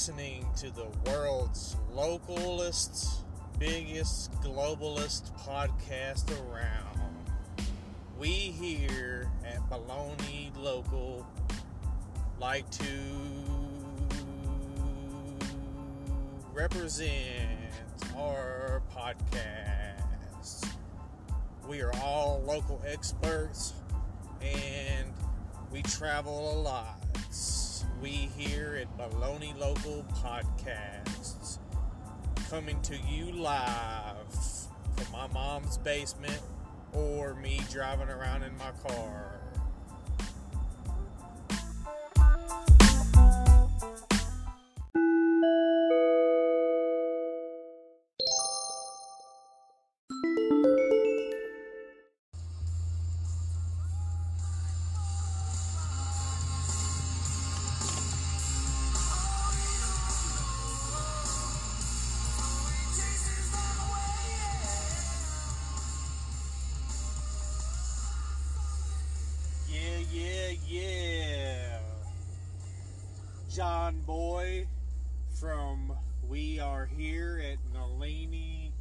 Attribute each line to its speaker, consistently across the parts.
Speaker 1: listening to the world's localest, biggest, globalist podcast around. We here at Baloney Local like to represent our podcast. We are all local experts and we travel a lot. We here at Baloney Local Podcasts coming to you live from my mom's basement or me driving around in my car. John Boy from We Are Here at Nalini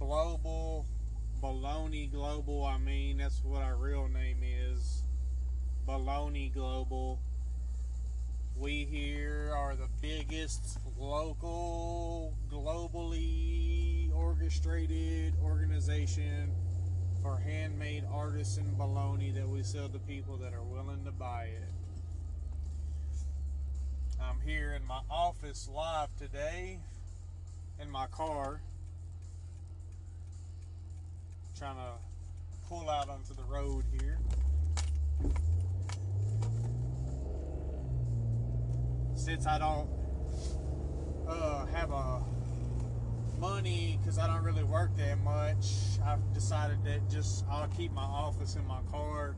Speaker 1: Global, Baloney Global. I mean, that's what our real name is. Baloney Global. We here are the biggest local, globally orchestrated organization for handmade artisan bologna that we sell to people that are willing to buy it. I'm here in my office live today in my car, trying to pull out onto the road here. Since I don't uh, have a money because I don't really work that much. I've decided that just I'll keep my office in my car,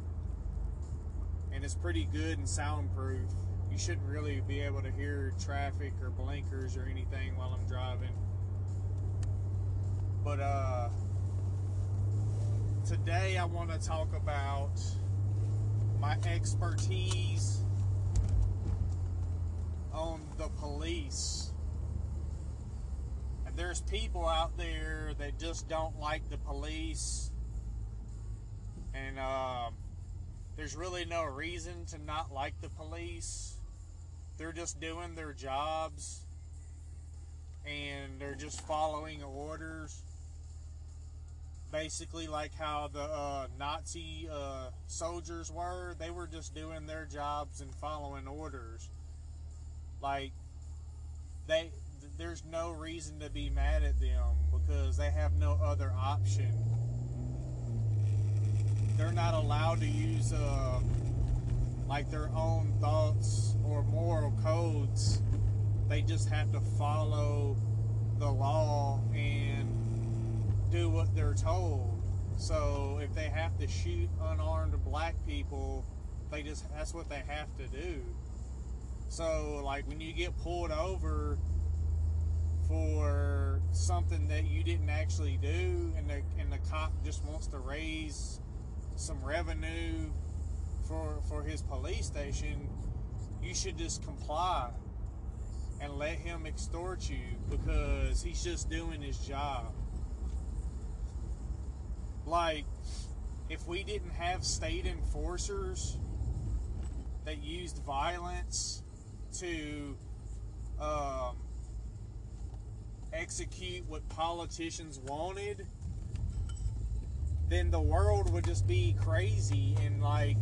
Speaker 1: and it's pretty good and soundproof. You shouldn't really be able to hear traffic or blinkers or anything while I'm driving. But uh, today I want to talk about my expertise on the police. And there's people out there that just don't like the police. And um, there's really no reason to not like the police they're just doing their jobs and they're just following orders. Basically like how the uh, nazi uh, soldiers were they were just doing their jobs and following orders. Like they there's no reason to be mad at them because they have no other option. They're not allowed to use uh, like their own thoughts or moral codes. They just have to follow the law and do what they're told. So if they have to shoot unarmed black people, they just that's what they have to do. So like when you get pulled over for something that you didn't actually do and the and the cop just wants to raise some revenue for for his police station, you should just comply and let him extort you because he's just doing his job. Like if we didn't have state enforcers that used violence to um, execute what politicians wanted, then the world would just be crazy and like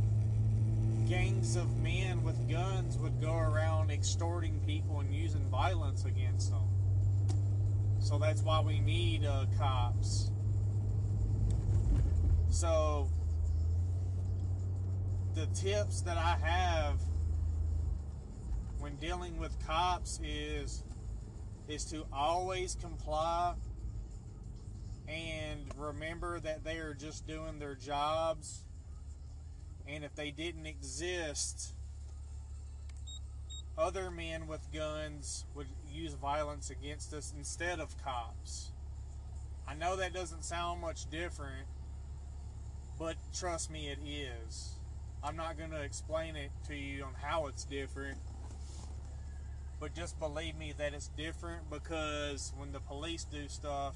Speaker 1: gangs of men with guns would go around extorting people and using violence against them. So that's why we need uh, cops. So the tips that I have when dealing with cops is is to always comply and remember that they are just doing their jobs. And if they didn't exist, other men with guns would use violence against us instead of cops. I know that doesn't sound much different, but trust me, it is. I'm not going to explain it to you on how it's different But just believe me that it's different because when the police do stuff,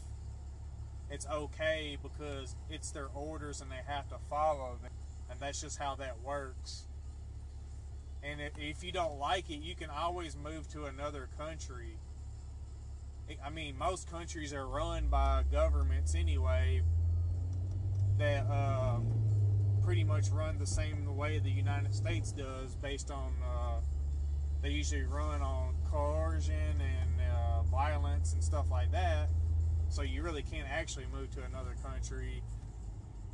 Speaker 1: it's okay because it's their orders and they have to follow them. And that's just how that works. And if you don't like it, you can always move to another country. I mean, most countries are run by governments anyway that uh, pretty much run the same way the United States does, based on uh, they usually run on coercion and uh, violence and stuff like that. So you really can't actually move to another country,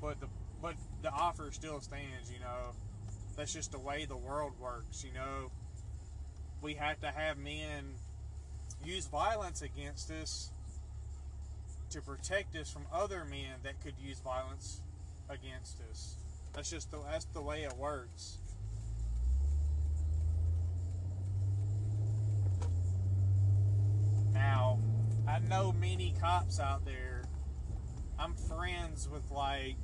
Speaker 1: but the but the offer still stands. You know, that's just the way the world works. You know, we have to have men use violence against us to protect us from other men that could use violence against us. That's just the, that's the way it works. Now, I know many cops out there. I'm friends with like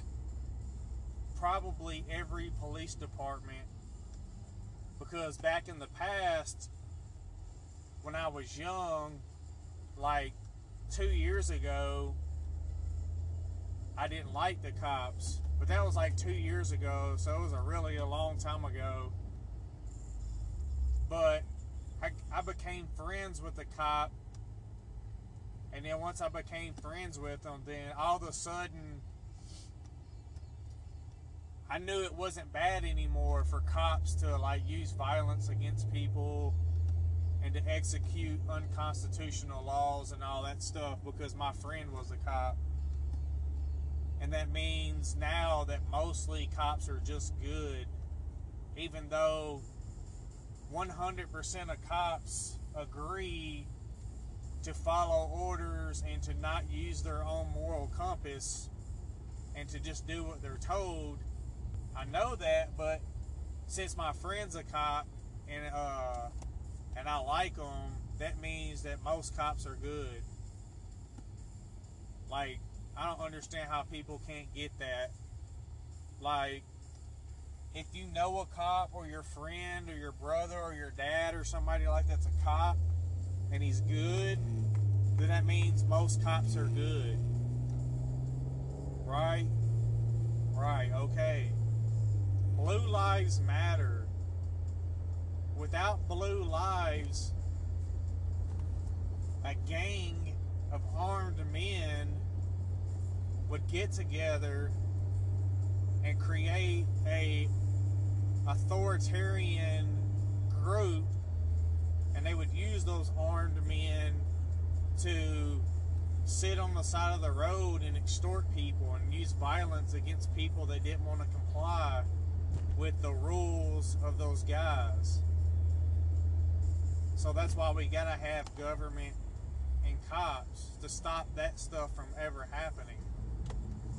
Speaker 1: probably every police department because back in the past when I was young, like two years ago, I didn't like the cops, but that was like two years ago, so it was a really a long time ago. But I, I became friends with the cop, and then once I became friends with him, then all of a sudden, I knew it wasn't bad anymore for cops to like use violence against people and to execute unconstitutional laws and all that stuff because my friend was a cop. And that means now that mostly cops are just good, even though 100% of cops agree to follow orders and to not use their own moral compass and to just do what they're told. I know that, but since my friend's a cop and uh, and I like them, that means that most cops are good. Like, I don't understand how people can't get that. Like, if you know a cop or your friend or your brother or your dad or somebody like that's a cop and he's good, then that means most cops are good. Right? Right, okay. Blue lives matter. Without blue lives, a gang of armed men would get together and create a authoritarian group and they would use those armed men to sit on the side of the road and extort people and use violence against people that didn't want to comply with the rules of those guys. So that's why we gotta have government and cops to stop that stuff from ever happening.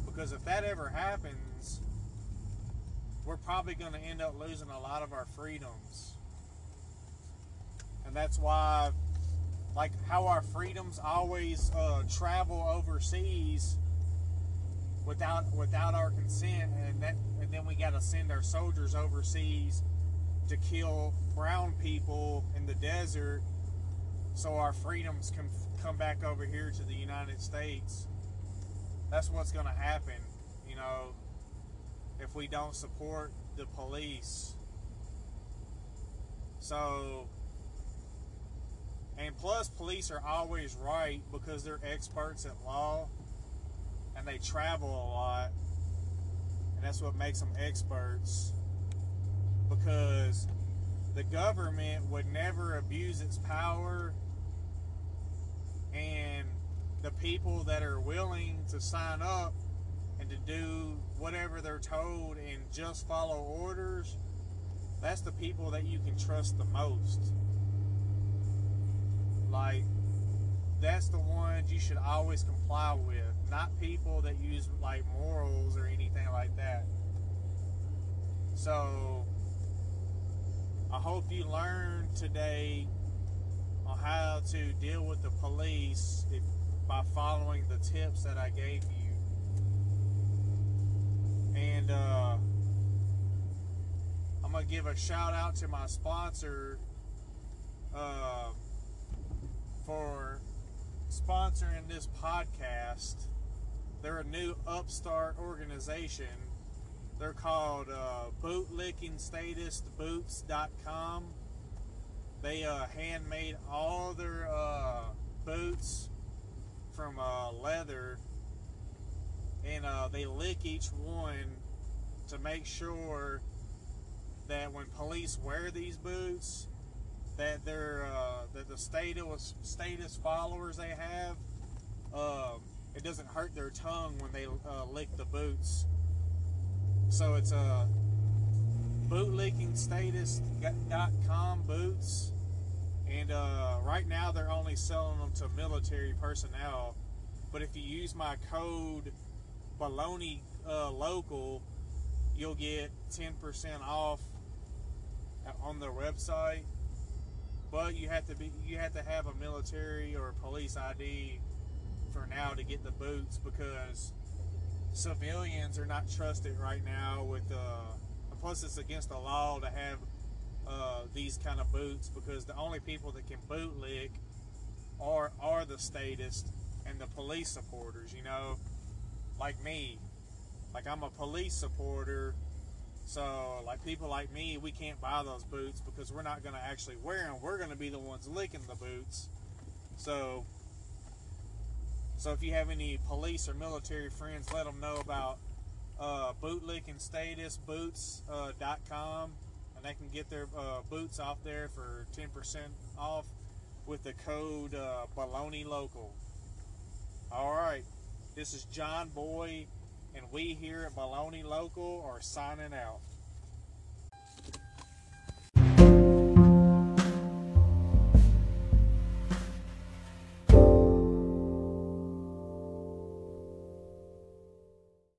Speaker 1: Because if that ever happens, we're probably to end up losing a lot of our freedoms. And that's why, like, how our freedoms always uh, travel overseas without without our consent, and that, and then we got to send our soldiers overseas to kill brown people in the desert so our freedoms can come back over here to the United States. That's what's going to happen, you know, if we don't support the police. So, and plus, police are always right because they're experts at law and they travel a lot, and that's what makes them experts because the government would never abuse its power and the people that are willing to sign up and to do whatever they're told and just follow orders that's the people that you can trust the most. Like that's the ones you should always comply with not people that use like morals or anything like that so I hope you learned today on how to deal with the police if, by following the tips that I gave you. And uh, I'm to give a shout out to my sponsor, uh, for sponsoring this podcast. They're a new upstart organization. They're called uh, bootlickingstatistboots.com. They uh, handmade all their uh, boots from uh, leather and uh, they lick each one to make sure that when police wear these boots, that they're uh, that the status status followers they have, doesn't hurt their tongue when they uh, lick the boots. So it's a uh, bootlickingstatist.com boots, and uh, right now they're only selling them to military personnel. But if you use my code Baloney uh, local, you'll get 10% off on their website. But you have to be you have to have a military or police ID for now to get the boots because civilians are not trusted right now with uh plus it's against the law to have uh, these kind of boots because the only people that can bootlick are are the statists and the police supporters you know like me. Like I'm a police supporter, so like people like me, we can't buy those boots because we're not going to actually wear them. We're going to be the ones licking the boots. So, so if you have any police or military friends, let them know about uh, bootlicking statist boots.com uh, and they can get their uh, boots off there for 10% off with the code uh, baloney local. All right. This is John Boy, and we here at Baloney Local are signing out.